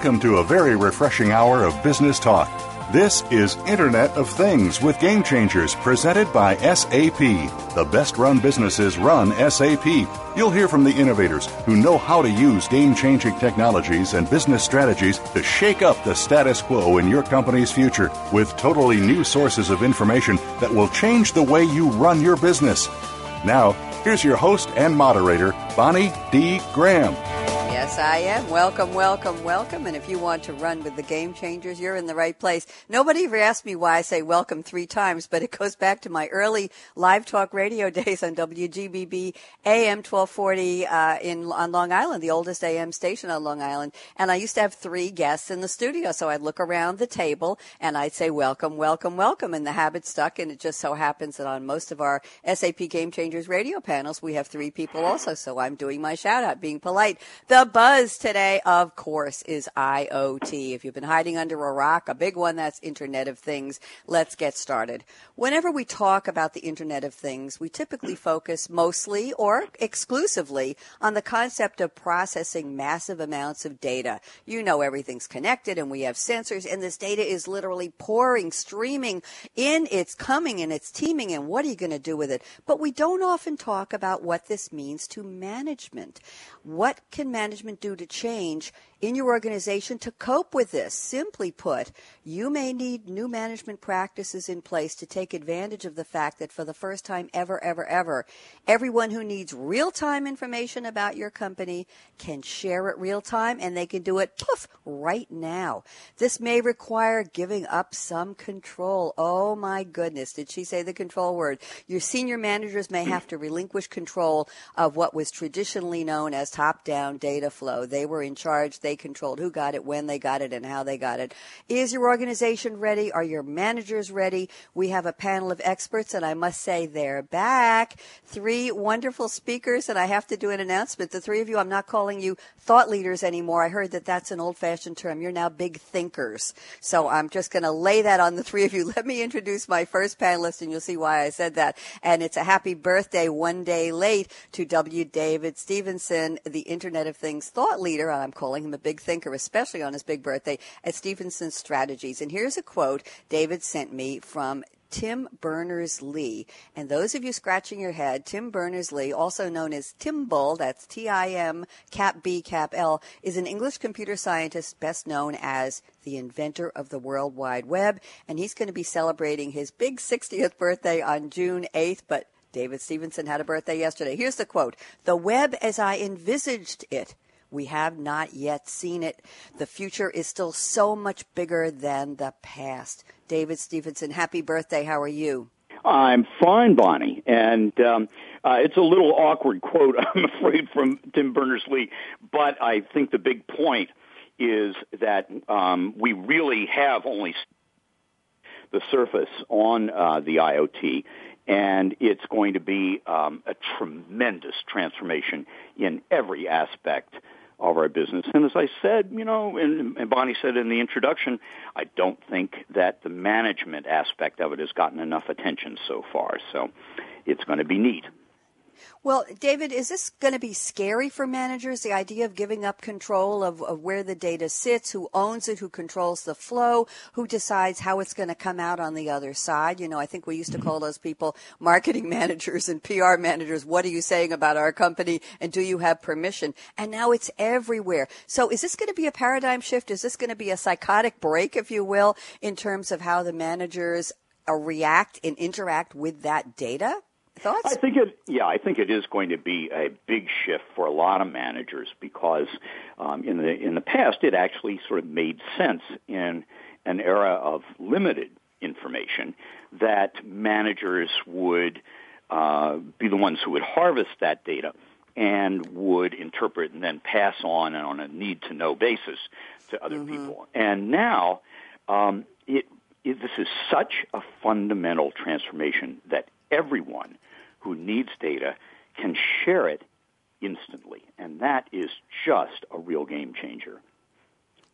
Welcome to a very refreshing hour of business talk. This is Internet of Things with Game Changers presented by SAP. The best run businesses run SAP. You'll hear from the innovators who know how to use game changing technologies and business strategies to shake up the status quo in your company's future with totally new sources of information that will change the way you run your business. Now, here's your host and moderator, Bonnie D. Graham. Yes, I am. Welcome, welcome, welcome. And if you want to run with the game changers, you're in the right place. Nobody ever asked me why I say welcome three times, but it goes back to my early live talk radio days on WGBB AM 1240 uh, in on Long Island, the oldest AM station on Long Island. And I used to have three guests in the studio, so I'd look around the table and I'd say welcome, welcome, welcome, and the habit stuck. And it just so happens that on most of our SAP Game Changers radio panels, we have three people also. So I'm doing my shout out, being polite. The buzz today, of course, is IoT. If you've been hiding under a rock, a big one that's Internet of Things. Let's get started. Whenever we talk about the Internet of Things, we typically focus mostly or exclusively on the concept of processing massive amounts of data. You know everything's connected and we have sensors and this data is literally pouring, streaming in, it's coming and it's teeming and what are you going to do with it? But we don't often talk about what this means to management. What can management do to change in your organization to cope with this? Simply put, you may need new management practices in place to take advantage of the fact that for the first time ever, ever, ever, everyone who needs real time information about your company can share it real time and they can do it poof right now. This may require giving up some control. Oh my goodness. Did she say the control word? Your senior managers may have to relinquish control of what was traditionally known as top down data flow. They were in charge. They controlled who got it, when they got it, and how they got it. Is your organization ready? Are your managers ready? We have a panel of experts, and I must say they're back. Three wonderful speakers, and I have to do an announcement. The three of you, I'm not calling you thought leaders anymore. I heard that that's an old fashioned term. You're now big thinkers. So I'm just going to lay that on the three of you. Let me introduce my first panelist, and you'll see why I said that. And it's a happy birthday one day late to W. David Stevenson, the Internet of Things thought leader. I'm calling him a big thinker, especially on his big birthday, at Stevenson Strategies. And here's a quote David sent me from Tim Berners Lee. And those of you scratching your head, Tim Berners Lee, also known as Timbull, that's T-I-M cap B cap L, is an English computer scientist best known as the inventor of the World Wide Web. And he's going to be celebrating his big 60th birthday on June 8th, but David Stevenson had a birthday yesterday. Here's the quote. The web as I envisaged it we have not yet seen it. The future is still so much bigger than the past. David Stevenson, happy birthday. How are you? I'm fine, Bonnie. And um, uh, it's a little awkward quote, I'm afraid, from Tim Berners Lee. But I think the big point is that um, we really have only the surface on uh, the IoT and it's going to be um, a tremendous transformation in every aspect of our business. And as I said, you know, and, and Bonnie said in the introduction, I don't think that the management aspect of it has gotten enough attention so far. So it's going to be neat. Well, David, is this going to be scary for managers? The idea of giving up control of, of where the data sits, who owns it, who controls the flow, who decides how it's going to come out on the other side. You know, I think we used to call those people marketing managers and PR managers. What are you saying about our company? And do you have permission? And now it's everywhere. So is this going to be a paradigm shift? Is this going to be a psychotic break, if you will, in terms of how the managers uh, react and interact with that data? Thoughts? I think it. Yeah, I think it is going to be a big shift for a lot of managers because um, in the in the past it actually sort of made sense in an era of limited information that managers would uh, be the ones who would harvest that data and would interpret and then pass on on a need to know basis to other mm-hmm. people. And now, um, it, it, this is such a fundamental transformation that everyone who needs data can share it instantly. And that is just a real game changer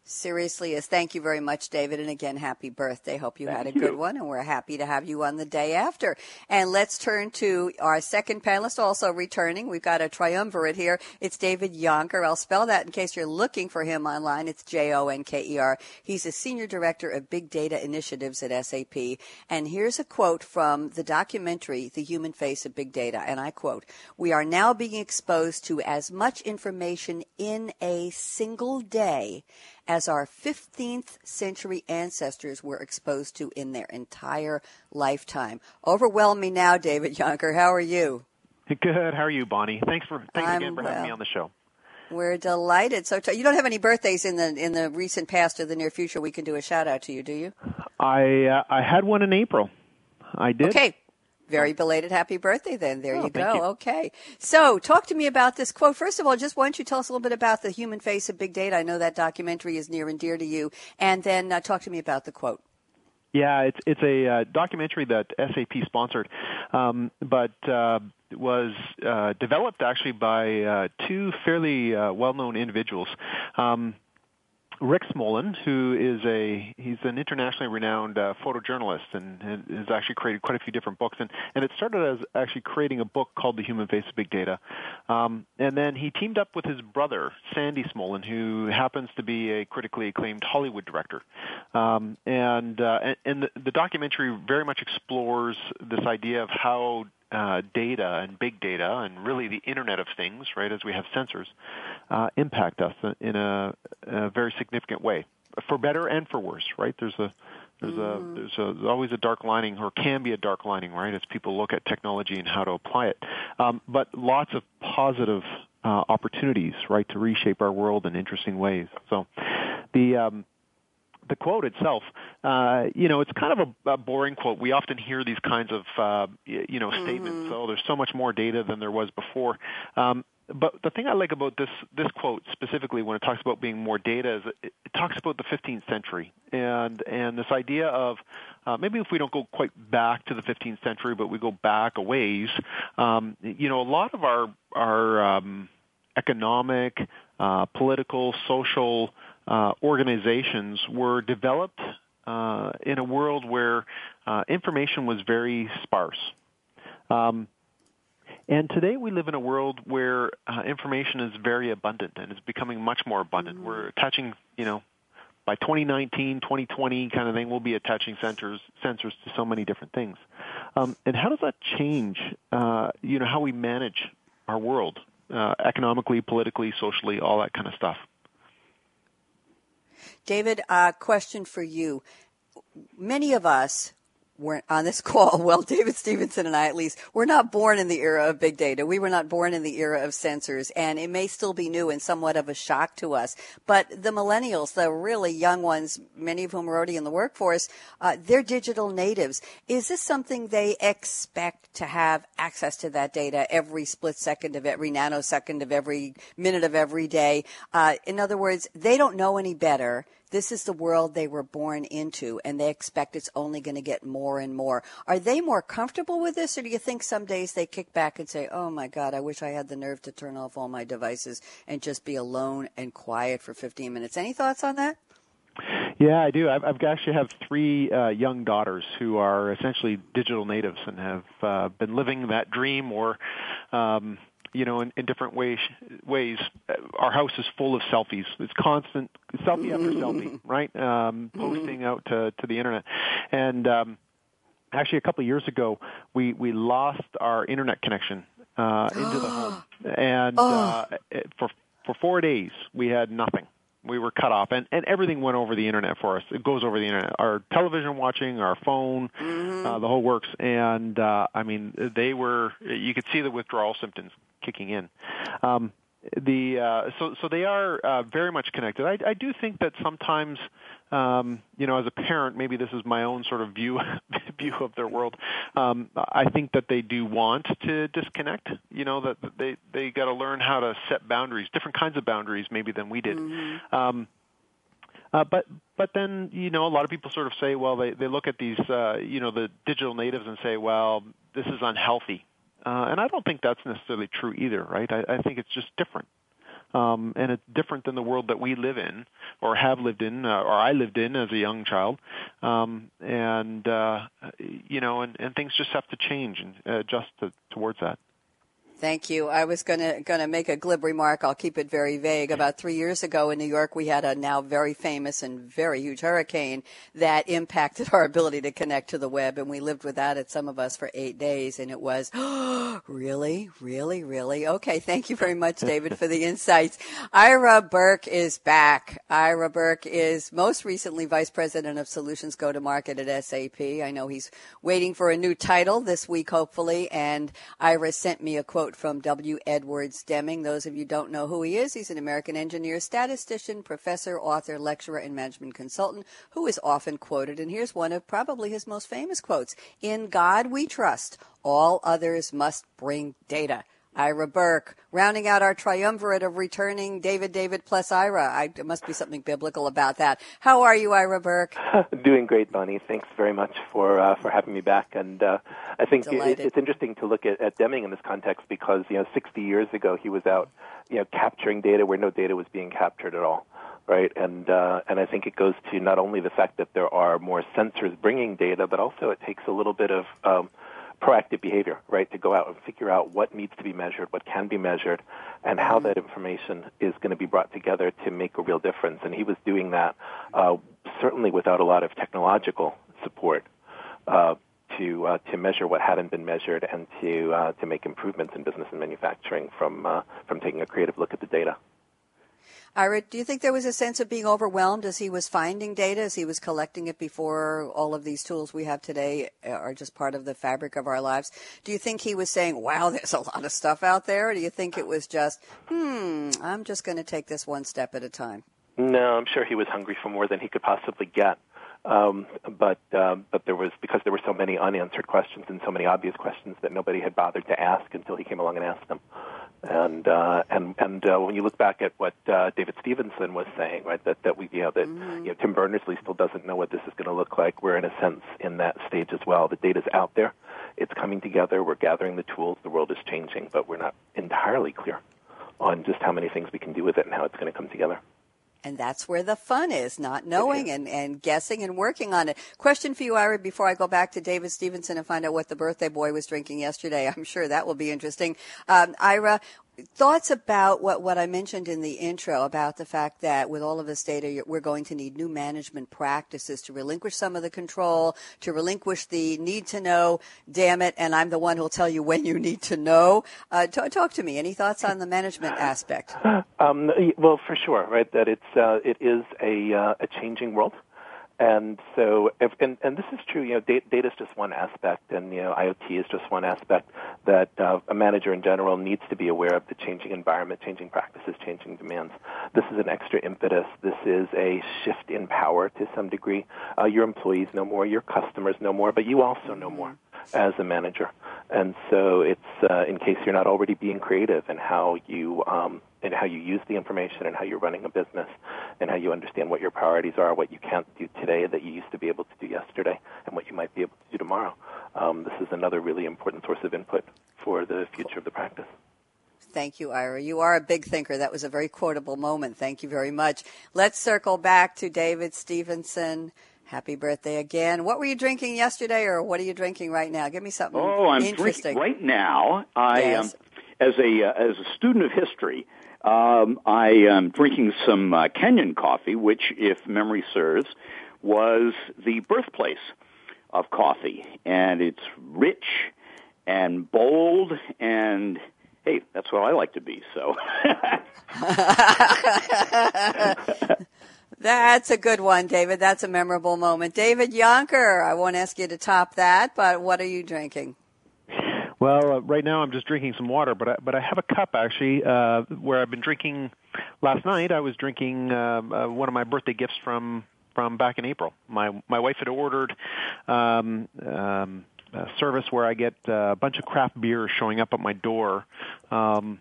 seriously is. Thank you very much, David. And again, happy birthday. Hope you Thank had a you. good one, and we're happy to have you on the day after. And let's turn to our second panelist, also returning. We've got a triumvirate here. It's David Jonker. I'll spell that in case you're looking for him online. It's J O N K E R. He's a senior director of big data initiatives at SAP. And here's a quote from the documentary, The Human Face of Big Data. And I quote, We are now being exposed to as much information in a single day as our 15th century ancestors were exposed to in their entire lifetime. Overwhelm me now, David Jonker. How are you? Good. How are you, Bonnie? Thanks for thanks I'm again for well. having me on the show. We're delighted. So, you don't have any birthdays in the in the recent past or the near future. We can do a shout out to you, do you? I uh, I had one in April. I did. Okay. Very belated happy birthday then. There Oh, you go. you. Okay. So talk to me about this quote. First of all, just why don't you tell us a little bit about the human face of big data? I know that documentary is near and dear to you. And then uh, talk to me about the quote. Yeah, it's it's a uh, documentary that SAP sponsored, um, but uh, was uh, developed actually by uh, two fairly uh, well-known individuals. Um, Rick Smolan, who is a he's an internationally renowned uh, photojournalist and, and has actually created quite a few different books. And, and it started as actually creating a book called The Human Face of Big Data. Um, and then he teamed up with his brother Sandy Smolan, who happens to be a critically acclaimed Hollywood director. Um, and uh, and, and the, the documentary very much explores this idea of how uh, data and big data and really the Internet of Things, right, as we have sensors, uh, impact us in a, a very significant way, for better and for worse, right? There's a there's a there's a there's always a dark lining, or can be a dark lining, right, as people look at technology and how to apply it. Um, but lots of positive uh, opportunities, right, to reshape our world in interesting ways. So, the um, the quote itself, uh, you know, it's kind of a, a boring quote. We often hear these kinds of, uh, you know, statements. Oh, there's so much more data than there was before. Um, but the thing I like about this this quote specifically, when it talks about being more data, is it, it talks about the 15th century and and this idea of uh, maybe if we don't go quite back to the 15th century, but we go back a ways. Um, you know, a lot of our our um, economic, uh, political, social uh, organizations were developed uh, in a world where uh, information was very sparse. Um, and today we live in a world where uh, information is very abundant and is becoming much more abundant. We're attaching, you know, by 2019, 2020 kind of thing, we'll be attaching sensors, sensors to so many different things. Um, and how does that change, uh, you know, how we manage our world, uh, economically, politically, socially, all that kind of stuff? David, uh, question for you. Many of us weren't on this call. Well, David Stevenson and I, at least, were not born in the era of big data. We were not born in the era of sensors, and it may still be new and somewhat of a shock to us. But the millennials, the really young ones, many of whom are already in the workforce, uh, they're digital natives. Is this something they expect to have access to that data every split second of every nanosecond of every minute of every day? Uh, in other words, they don't know any better this is the world they were born into and they expect it's only going to get more and more. Are they more comfortable with this or do you think some days they kick back and say, oh my God, I wish I had the nerve to turn off all my devices and just be alone and quiet for 15 minutes? Any thoughts on that? Yeah, I do. I've, I've actually have three uh, young daughters who are essentially digital natives and have uh, been living that dream or um, you know, in, in different ways. Ways, Uh, our house is full of selfies. It's constant selfie after selfie, right? Um, posting out to to the internet, and um, actually, a couple of years ago, we we lost our internet connection uh, into the home, and uh, for for four days we had nothing. We were cut off, and, and everything went over the internet for us. It goes over the internet. Our television watching, our phone, uh, the whole works. And uh, I mean, they were. You could see the withdrawal symptoms kicking in. Um, the uh, so so they are uh, very much connected. I, I do think that sometimes, um, you know, as a parent, maybe this is my own sort of view view of their world. Um, I think that they do want to disconnect. You know, that they they got to learn how to set boundaries, different kinds of boundaries, maybe than we did. Mm-hmm. Um, uh, but but then you know a lot of people sort of say, well, they they look at these uh, you know the digital natives and say, well, this is unhealthy uh, and I don't think that's necessarily true either, right? I, I think it's just different. Um, and it's different than the world that we live in or have lived in uh, or I lived in as a young child. Um, and, uh, you know, and, and things just have to change and adjust to, towards that. Thank you. I was going to going to make a glib remark. I'll keep it very vague. About three years ago in New York, we had a now very famous and very huge hurricane that impacted our ability to connect to the web, and we lived without it. Some of us for eight days, and it was oh, really, really, really okay. Thank you very much, David, for the insights. Ira Burke is back. Ira Burke is most recently vice president of solutions go to market at SAP. I know he's waiting for a new title this week, hopefully, and Ira sent me a quote quote from W. Edwards Deming. Those of you don't know who he is, he's an American engineer, statistician, professor, author, lecturer, and management consultant who is often quoted. And here's one of probably his most famous quotes In God we trust, all others must bring data. Ira Burke, rounding out our triumvirate of returning David, David plus Ira. I, there must be something biblical about that. How are you, Ira Burke? Doing great, Bonnie. Thanks very much for uh, for having me back. And uh, I think it, it's interesting to look at, at Deming in this context because you know 60 years ago he was out you know capturing data where no data was being captured at all right? And uh, and I think it goes to not only the fact that there are more sensors bringing data, but also it takes a little bit of um, proactive behavior, right? To go out and figure out what needs to be measured, what can be measured, and how that information is going to be brought together to make a real difference. And he was doing that uh, certainly without a lot of technological support. Uh, to uh, to measure what hadn't been measured and to uh, to make improvements in business and manufacturing from uh, from taking a creative look at the data. Ira, do you think there was a sense of being overwhelmed as he was finding data, as he was collecting it before all of these tools we have today are just part of the fabric of our lives? Do you think he was saying, wow, there's a lot of stuff out there? Or do you think it was just, hmm, I'm just going to take this one step at a time? No, I'm sure he was hungry for more than he could possibly get. Um, but uh, but there was because there were so many unanswered questions and so many obvious questions that nobody had bothered to ask until he came along and asked them. And uh, and and uh, when you look back at what uh, David Stevenson was saying, right, that that we you know that mm-hmm. you know Tim Berners-Lee still doesn't know what this is going to look like. We're in a sense in that stage as well. The data's out there, it's coming together. We're gathering the tools. The world is changing, but we're not entirely clear on just how many things we can do with it and how it's going to come together. And that's where the fun is, not knowing and, and guessing and working on it. Question for you, Ira, before I go back to David Stevenson and find out what the birthday boy was drinking yesterday. I'm sure that will be interesting. Um, Ira, thoughts about what, what I mentioned in the intro about the fact that with all of this data, we're going to need new management practices to relinquish some of the control, to relinquish the need to know, damn it, and I'm the one who'll tell you when you need to know. Uh, t- talk to me. Any thoughts on the management aspect? Um, well, for sure, right? That it's uh, it is a uh, a changing world. And so, if, and, and this is true, you know, data is just one aspect, and, you know, IoT is just one aspect that uh, a manager in general needs to be aware of the changing environment, changing practices, changing demands. This is an extra impetus. This is a shift in power to some degree. Uh, your employees know more, your customers know more, but you also know more as a manager. And so it's uh, in case you're not already being creative in how you um, in how you use the information and how you're running a business and how you understand what your priorities are, what you can't do today that you used to be able to do yesterday, and what you might be able to do tomorrow. Um, this is another really important source of input for the future of the practice. Thank you, Ira. You are a big thinker. That was a very quotable moment. Thank you very much. Let's circle back to David Stevenson. Happy birthday again. What were you drinking yesterday or what are you drinking right now? Give me something Oh, I'm drinking right now. I yes. um, as a uh, as a student of history, um, I am drinking some uh, Kenyan coffee, which if memory serves was the birthplace of coffee and it's rich and bold and hey, that's what I like to be. So That's a good one, David. That's a memorable moment. David Jonker, I won't ask you to top that, but what are you drinking? Well, uh, right now I'm just drinking some water, but I, but I have a cup actually uh, where I've been drinking. Last night I was drinking uh, uh, one of my birthday gifts from from back in April. My my wife had ordered um, um, a service where I get uh, a bunch of craft beers showing up at my door. Um,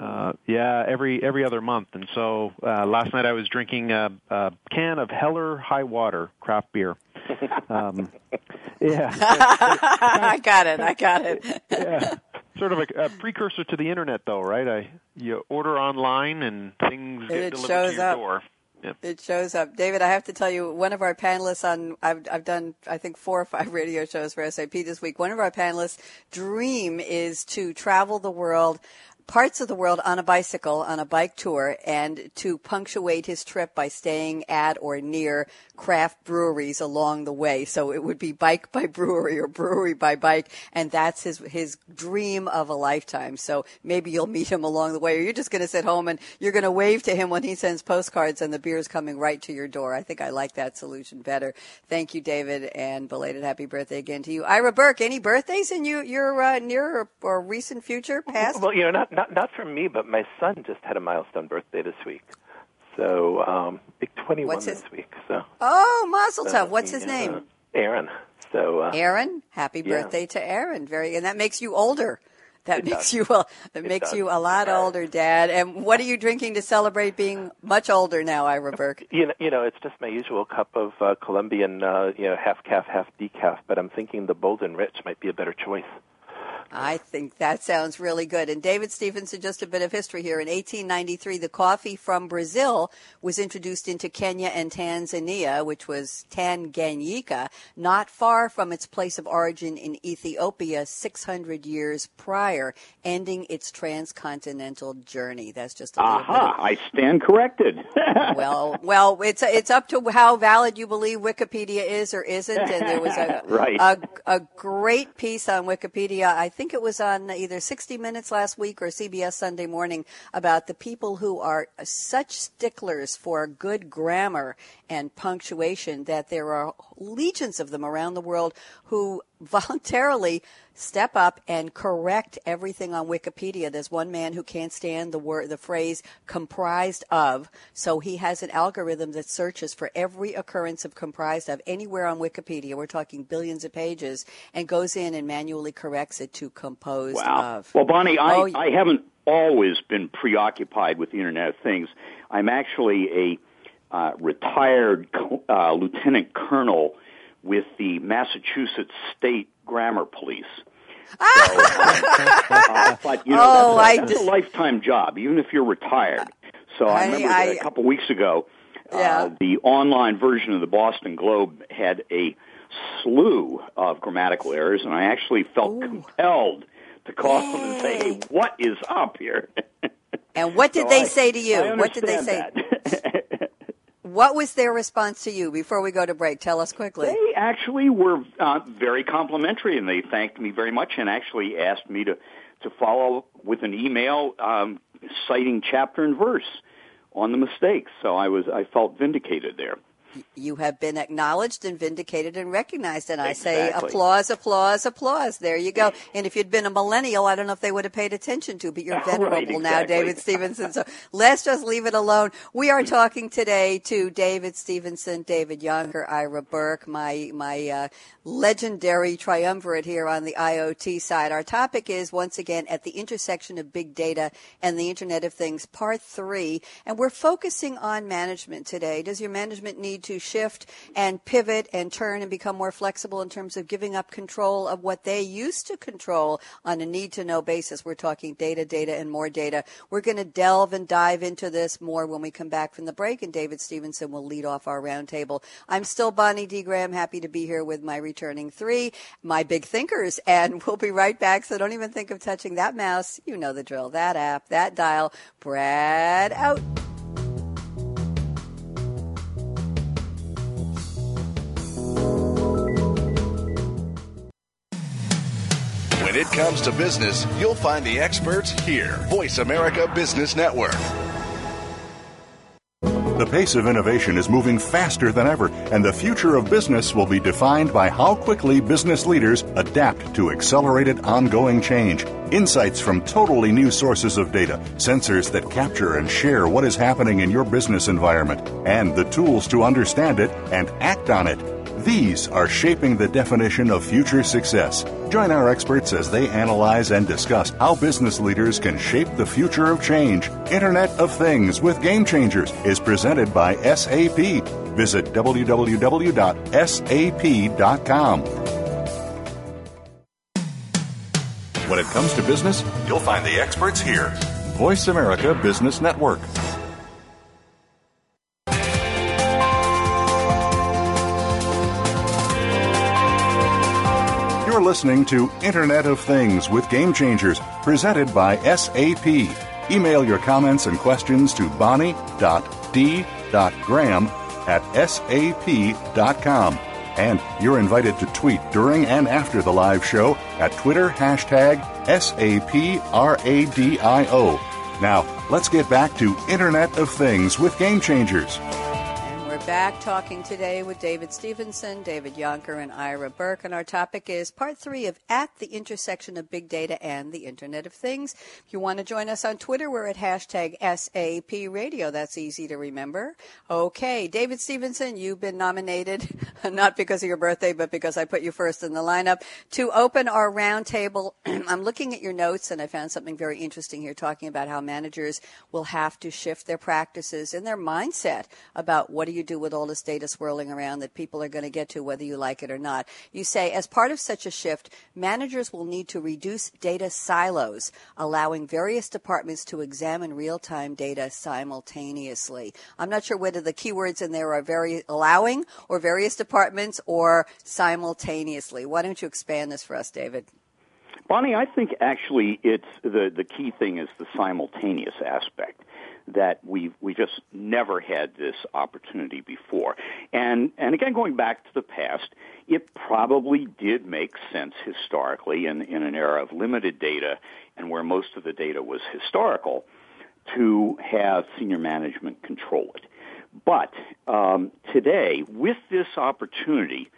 uh, yeah, every every other month. And so uh, last night I was drinking a, a can of Heller High Water craft beer. Um, yeah, I got it. I got it. yeah. Sort of a, a precursor to the internet, though, right? I you order online and things get it delivered shows to your up. door. It shows up. David, I have to tell you, one of our panelists on, I've, I've done, I think, four or five radio shows for SAP this week. One of our panelists' dream is to travel the world parts of the world on a bicycle on a bike tour and to punctuate his trip by staying at or near craft breweries along the way. So it would be bike by brewery or brewery by bike. And that's his, his dream of a lifetime. So maybe you'll meet him along the way or you're just going to sit home and you're going to wave to him when he sends postcards and the beer is coming right to your door. I think I like that solution better. Thank you, David, and belated happy birthday again to you. Ira Burke, any birthdays in you, your uh, near or, or recent future past? Well, you know, not not not for me, but my son just had a milestone birthday this week. So, um, big 21 What's his- this week. So, Oh, Mazel uh, Tov. What's his yeah, name? Aaron. So, uh, Aaron. Happy Yeah. birthday to Aaron. Very, and that makes you older. That It makes does. you a, that It makes does. you a lot older, Dad. And what are you drinking to celebrate being much older now, Ira Burke? you know, you know, it's just my usual cup of uh, Colombian, uh, you know, half calf, half decaf. But I'm thinking the Bold and Rich might be a better choice. I think that sounds really good. And David Stevenson, just a bit of history here. In 1893, the coffee from Brazil was introduced into Kenya and Tanzania, which was Tanganyika, not far from its place of origin in Ethiopia 600 years prior, ending its transcontinental journey. That's just a little bit of Aha! I stand corrected. well, well, it's it's up to how valid you believe Wikipedia is or isn't. And there was a Right. a, a great piece on Wikipedia. I think it was on either 60 Minutes last week or CBS Sunday Morning about the people who are such sticklers for good grammar and punctuation that there are legions of them around the world who voluntarily step up and correct everything on Wikipedia. There's one man who can't stand the word, the phrase comprised of, so he has an algorithm that searches for every occurrence of comprised of anywhere on Wikipedia. We're talking billions of pages and goes in and manually corrects it to composed Wow. of. Well, Bonnie, I, Oh, I haven't always been preoccupied with the Internet of Things. I'm actually a uh, retired uh, lieutenant colonel with the Massachusetts State Grammar Police. So, uh, but you know, Oh, that's, a, that's a d- lifetime job, even if you're retired. So I, I- remember I- a couple weeks ago, Yeah. uh, the online version of the Boston Globe had a slew of grammatical errors, and I actually felt compelled to call them and say, "Hey, what is up here?" And what did So they I- say to you? What did they say? What was their response to you before we go to break? Tell us quickly. They actually were uh, very complimentary, and they thanked me very much, and actually asked me to to follow with an email um, citing chapter and verse on the mistakes. So I was I felt vindicated there. You have been acknowledged and vindicated and recognized. And I say applause, applause, applause. There you go. And if you'd been a millennial, I don't know if they would have paid attention to, but you're Right, venerable now. David Stevenson. So let's just leave it alone. We are talking today to David Stevenson, David Jonker, Ira Burke, my, my, uh, legendary triumvirate here on the IoT side. Our topic is once again at the intersection of big data and the Internet of Things, part three. And we're focusing on management today. Does your management need to shift and pivot and turn and become more flexible in terms of giving up control of what they used to control on a need to know basis? We're talking data, data, and more data. We're going to delve and dive into this more when we come back from the break, and David Stevenson will lead off our roundtable. I'm still Bonnie D. Graham, happy to be here with my returning three, my big thinkers, and we'll be right back. So don't even think of touching that mouse. You know the drill. That app, that dial. Brad out. When it comes to business, you'll find the experts here. Voice America Business Network. The pace of innovation is moving faster than ever, and the future of business will be defined by how quickly business leaders adapt to accelerated ongoing change. Insights from totally new sources of data, sensors that capture and share what is happening in your business environment, and the tools to understand it and act on it. These are shaping the definition of future success. Join our experts as they analyze and discuss how business leaders can shape the future of change. Internet of Things with Game Changers is presented by SAP. Visit www.sap.com. comes to business, you'll find the experts here. Voice America Business Network. You're listening to Internet of Things with Game Changers, presented by SAP. Email your comments and questions to bonnie.d.graham at sap.com. And you're invited to tweet during and after the live show at Twitter hashtag SAPRADIO. Now, let's get back to Internet of Things with Game Changers back talking today with David Stevenson, David Jonker, and Ira Burke. And our topic is part three of At the Intersection of Big Data and the Internet of Things. If you want to join us on Twitter, we're at hashtag SAP Radio. That's easy to remember. Okay, David Stevenson, you've been nominated, not because of your birthday, but because I put you first in the lineup, to open our roundtable. I'm looking at your notes and I found something very interesting here talking about how managers will have to shift their practices and their mindset about what do you do do with all this data swirling around that people are going to get to whether you like it or not. You say, as part of such a shift, managers will need to reduce data silos, allowing various departments to examine real time data simultaneously. I'm not sure whether the keywords in there are very allowing or various departments or simultaneously. Why don't you expand this for us, David? Bonnie, I think actually it's the, the key thing is the simultaneous aspect that we we just never had this opportunity before. And and again, going back to the past, it probably did make sense historically in in an era of limited data and where most of the data was historical to have senior management control it. But um, today, with this opportunity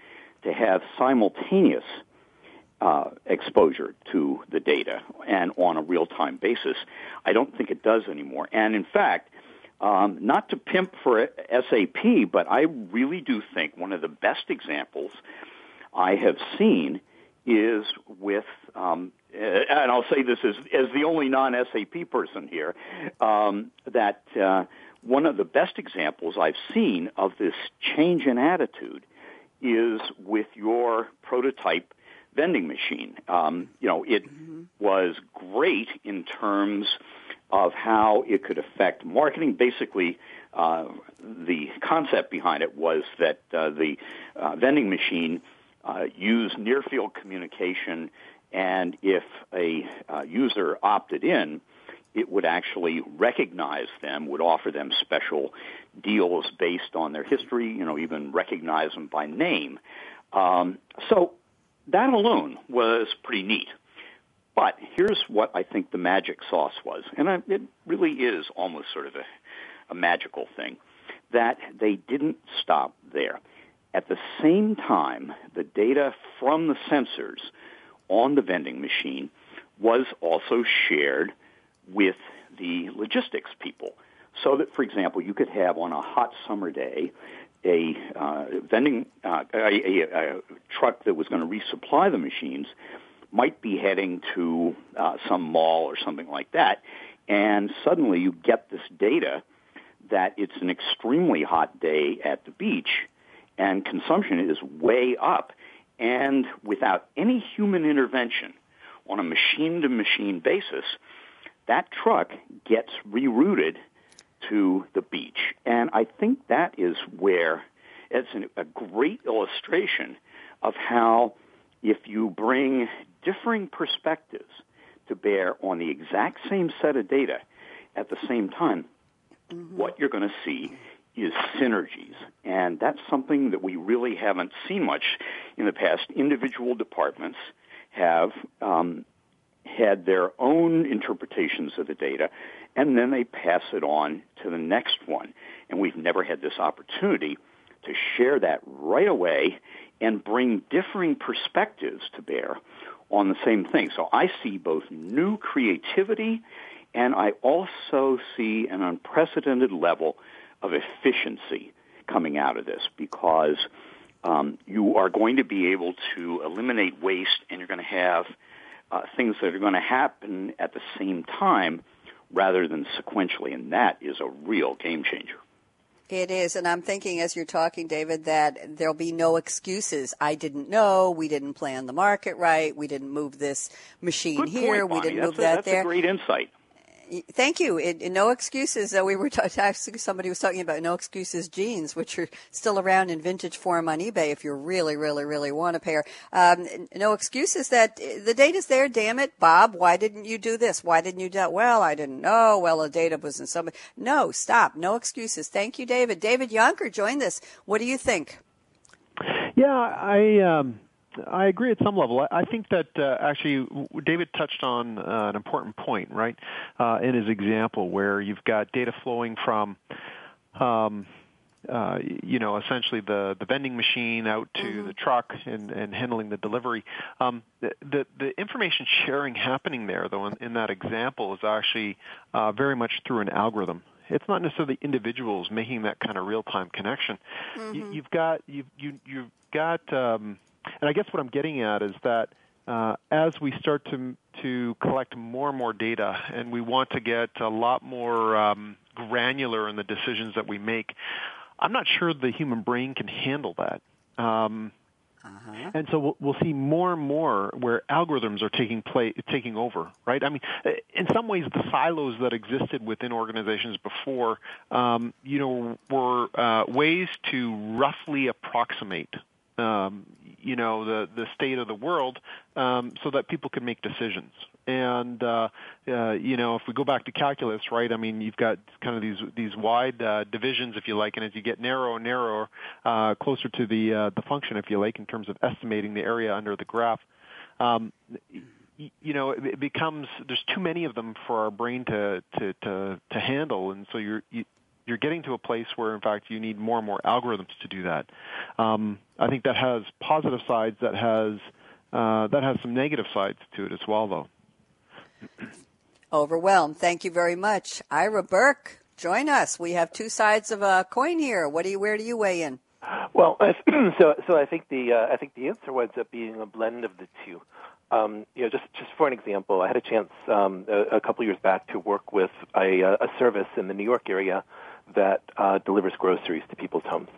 to have simultaneous uh, exposure to the data and on a real-time basis. I don't think it does anymore. And in fact, um, not to pimp for SAP, but I really do think one of the best examples I have seen is with, um, and I'll say this as, as the only non-SAP person here, um, that uh, one of the best examples I've seen of this change in attitude is with your prototype vending machine. Um, you know, it mm-hmm. was great in terms of how it could affect marketing. Basically, uh, the concept behind it was that uh, the uh, vending machine uh, used near field communication, and if a uh, user opted in, it would actually recognize them, would offer them special deals based on their history, you know, even recognize them by name. Um, so that alone was pretty neat. But here's what I think the magic sauce was, and it really is almost sort of a, a magical thing, that they didn't stop there. At the same time, the data from the sensors on the vending machine was also shared with the logistics people. So that, for example, you could have on a hot summer day a uh, vending uh, a, a, a, truck that was going to resupply the machines might be heading to uh, some mall or something like that, and suddenly you get this data that it's an extremely hot day at the beach, and consumption is way up, and without any human intervention on a machine-to-machine basis, that truck gets rerouted to the beach. And I think that is where it's an, a great illustration of how if you bring differing perspectives to bear on the exact same set of data at the same time, mm-hmm. what you're going to see is synergies. And that's something that we really haven't seen much in the past. Individual departments have um, had their own interpretations of the data, and then they pass it on to the next one. And we've never had this opportunity to share that right away and bring differing perspectives to bear on the same thing. So I see both new creativity and I also see an unprecedented level of efficiency coming out of this because um, you are going to be able to eliminate waste and you're going to have uh, things that are going to happen at the same time rather than sequentially, and that is a real game changer. It is, and I'm thinking as you're talking, David, that there'll be no excuses. I didn't know. We didn't plan the market right. We didn't move this machine Good here. Point, we didn't move a, that that's there. That's a great insight. Thank you. It, no excuses. Uh, we were t- actually somebody was talking about no excuses jeans, which are still around in vintage form on eBay if you really, really, really want a pair. Um, no excuses. That the data's there. Damn it, Bob. Why didn't you do this? Why didn't you do? Well, I didn't know. Well, the data was in somebody. No, stop. No excuses. Thank you, David. David Jonker joined us. What do you think? Yeah, I. Um I agree at some level. I think that uh, actually David touched on uh, an important point, right, uh, in his example where you've got data flowing from, um, uh, you know, essentially the, the vending machine out to mm-hmm. the truck and, and handling the delivery. Um, the, the, the information sharing happening there, though, in, in that example, is actually uh, very much through an algorithm it's not necessarily individuals making that kind of real time connection. Mm-hmm. You, you've got you've you, you've got um, and I guess what I'm getting at is that uh, as we start to to collect more and more data, and we want to get a lot more um, granular in the decisions that we make, I'm not sure the human brain can handle that. Um, uh-huh. And so we'll, we'll, see more and more where algorithms are taking play, taking over, right? I mean, in some ways, the silos that existed within organizations before, um, you know, were uh, ways to roughly approximate um, you know the the state of the world um, so that people can make decisions. And uh, uh, you know if we go back to calculus right i mean you've got kind of these these wide uh, divisions if you like and as you get narrower and narrower uh, closer to the uh, the function if you like in terms of estimating the area under the graph um, you know it becomes there's too many of them for our brain to to to, to handle. And so you're you, you're getting to a place where, in fact, you need more and more algorithms to do that. Um, I think that has positive sides. That has uh, that has some negative sides to it as well, though. Overwhelmed. Thank you very much, Ira Burke. Join us. We have two sides of a coin here. What do you? Where do you weigh in? Well, so so I think the uh, I think the answer winds up being a blend of the two. Um, you know, just just for an example, I had a chance um, a, a couple years back to work with a, a service in the New York area that uh, delivers groceries to people's homes.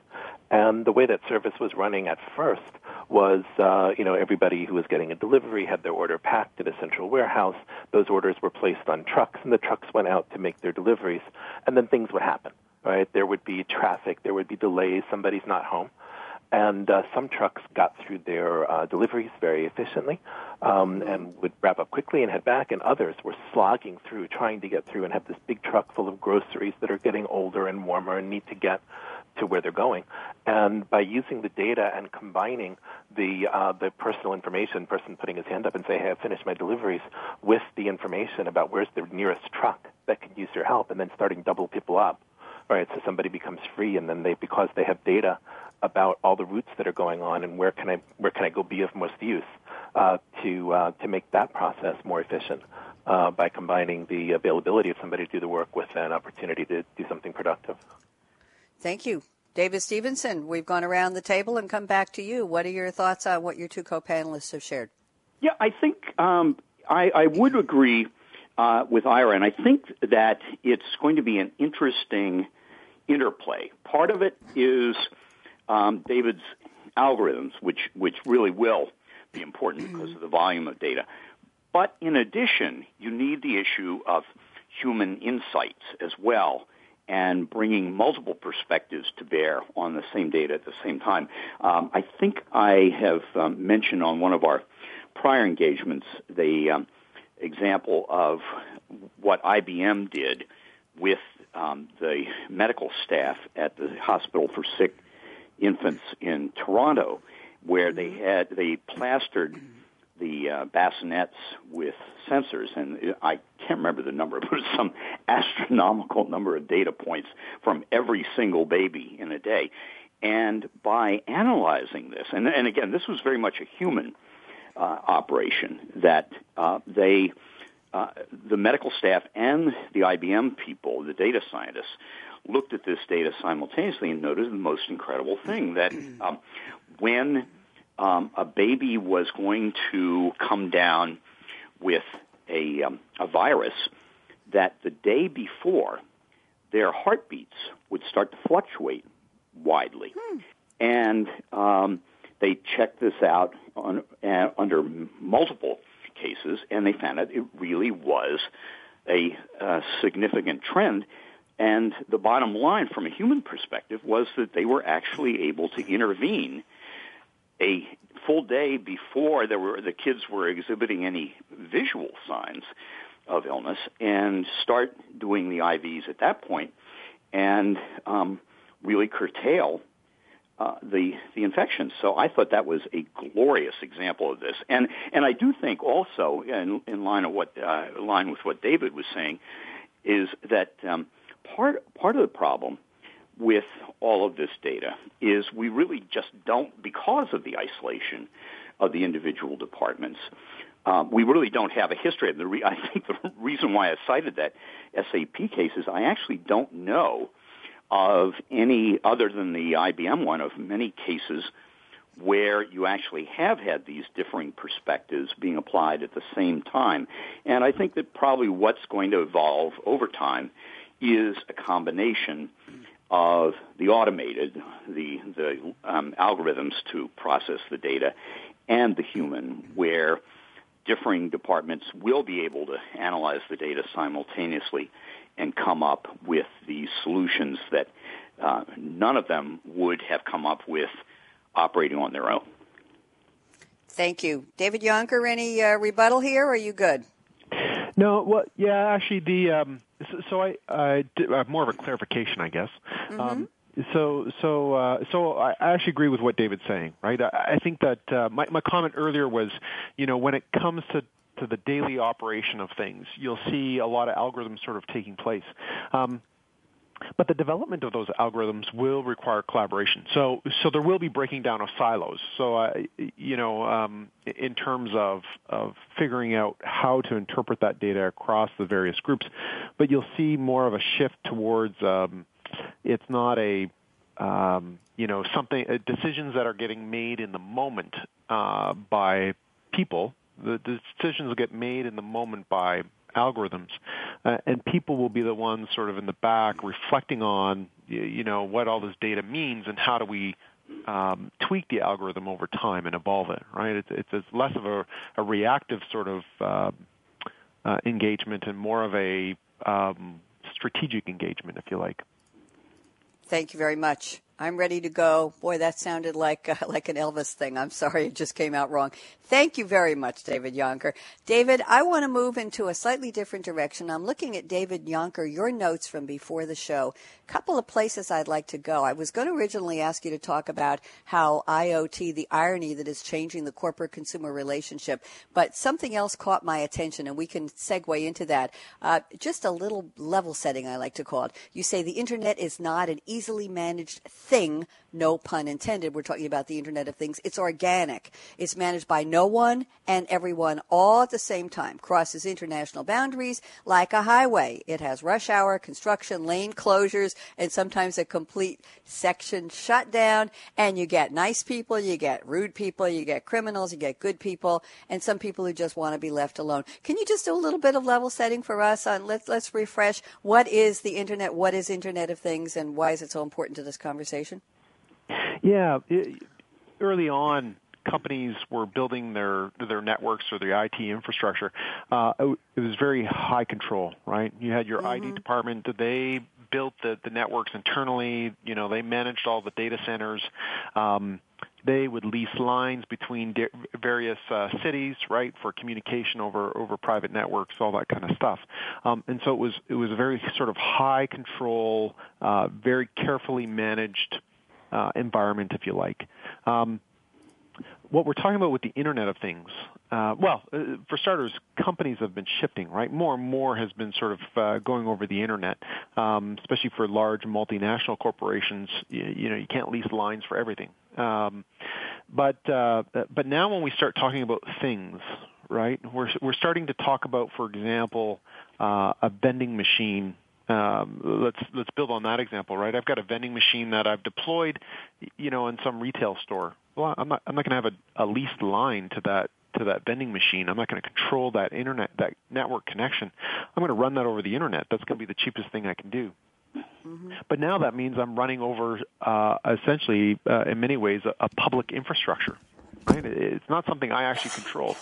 And the way that service was running at first was, uh, you know, everybody who was getting a delivery had their order packed at a central warehouse. Those orders were placed on trucks, and the trucks went out to make their deliveries. And then things would happen, right? There would be traffic, there would be delays, somebody's not home and uh, some trucks got through their uh, deliveries very efficiently um, and would wrap up quickly and head back, and others were slogging through, trying to get through, and have this big truck full of groceries that are getting older and warmer and need to get to where they're going. And by using the data and combining the uh, the personal information, person putting his hand up and say, "Hey, I've finished my deliveries," with the information about where's the nearest truck that could use your help, and then starting double people up right? So somebody becomes free, and then they, because they have data about all the routes that are going on and where can I where can I go be of most use uh, to uh, to make that process more efficient uh, by combining the availability of somebody to do the work with an opportunity to do something productive. Thank you. David Stevenson, we've gone around the table and come back to you. What are your thoughts on what your two co-panelists have shared? Yeah, I think um, I, I, would agree uh, with Ira, and I think that it's going to be an interesting interplay. Part of it is um, David's algorithms, which which really will be important because of the volume of data. But in addition, you need the issue of human insights as well and bringing multiple perspectives to bear on the same data at the same time. Um, I think I have um, mentioned on one of our prior engagements the um, example of what IBM did with um, the medical staff at the hospital for sick infants in Toronto, where they had they plastered the uh, bassinets with sensors, and I can't remember the number, but it's some astronomical number of data points from every single baby in a day. And by analyzing this, and, and again, this was very much a human uh, operation that uh, they, uh, the medical staff and the IBM people, the data scientists, looked at this data simultaneously and noticed the most incredible thing that um, when um, a baby was going to come down with a, um, a virus, that the day before, their heartbeats would start to fluctuate widely. Hmm. And um, they checked this out on, uh, under multiple cases, and they found that it really was a, a significant trend. And the bottom line, from a human perspective, was that they were actually able to intervene a full day before there were the kids were exhibiting any visual signs of illness and start doing the IVs at that point and um, really curtail uh, the the infection. So I thought that was a glorious example of this, and and I do think also in, in line of what uh, line with what David was saying, is that um, part part of the problem with all of this data is we really just don't, because of the isolation of the individual departments, um, we really don't have a history. And the re- I think the reason why I cited that SAP case is I actually don't know of any other than the IBM one of many cases where you actually have had these differing perspectives being applied at the same time. And I think that probably what's going to evolve over time is a combination of the automated, the, the um, algorithms to process the data, and the human, where differing departments will be able to analyze the data simultaneously and come up with the solutions that uh, none of them would have come up with operating on their own. Thank you. David Jonker, any uh, rebuttal here, or are you good? No, well, yeah, actually, the um, so, so I, I did, uh, more of a clarification, I guess. Mm-hmm. Um, so, so, uh, so I actually agree with what David's saying, right? I, I think that uh, my my comment earlier was, you know, when it comes to to the daily operation of things, you'll see a lot of algorithms sort of taking place. Um, but the development of those algorithms will require collaboration. So, so there will be breaking down of silos. So, uh, you know, um, in terms of of figuring out how to interpret that data across the various groups, but you'll see more of a shift towards um, it's not a um, you know something uh, decisions that are getting made in the moment uh, by people. The decisions get made in the moment by algorithms, uh, and people will be the ones sort of in the back reflecting on you know what all this data means and how do we um, tweak the algorithm over time and evolve it. Right? It's it's, it's less of a, a reactive sort of uh, uh, engagement and more of a um, strategic engagement, if you like. Thank you very much. I'm ready to go. Boy, that sounded like uh, like an Elvis thing. I'm sorry, it just came out wrong. Thank you very much, David Jonker. David, I want to move into a slightly different direction. I'm looking at David Jonker, your notes from before the show. A couple of places I'd like to go. I was going to originally ask you to talk about how IoT, the irony that is changing the corporate consumer relationship, but something else caught my attention, and we can segue into that. Uh, just a little level setting, I like to call it. You say the internet is not an easily managed thing, no pun intended. We're talking about the Internet of Things. It's organic. It's managed by no one and everyone all at the same time. Crosses international boundaries like a highway. It has rush hour, construction, lane closures, and sometimes a complete section shutdown. And you get nice people, you get rude people, you get criminals, you get good people, and some people who just want to be left alone. Can you just do a little bit of level setting for us on let's let's refresh what is the internet, what is Internet of Things, and why is it so important to this conversation? Conversation? Yeah, it, early on, companies were building their their networks or their IT infrastructure. Uh, it was very high control, right? You had your mm-hmm. IT department; they built the the networks internally. You know, they managed all the data centers. Um, they would lease lines between di- various uh, cities, right, for communication over over private networks, all that kind of stuff. Um, and so it was it was a very sort of high control, uh, very carefully managed uh, environment, if you like. Um, what we're talking about with the Internet of Things, uh, well, uh, for starters, companies have been shifting, right? More and more has been sort of uh, going over the Internet, um, especially for large multinational corporations. You, you, know, you can't lease lines for everything. Um, but uh, but now when we start talking about things, right? We're we're starting to talk about, for example, uh, a vending machine um, let's let's build on that example, right? I've got a vending machine that I've deployed, you know, in some retail store. Well, I'm not I'm not going to have a, a leased line to that to that vending machine. I'm not going to control that internet that network connection. I'm going to run that over the internet. That's going to be the cheapest thing I can do. Mm-hmm. But now that means I'm running over uh, essentially, uh, in many ways, a, a public infrastructure. Right? It's not something I actually control.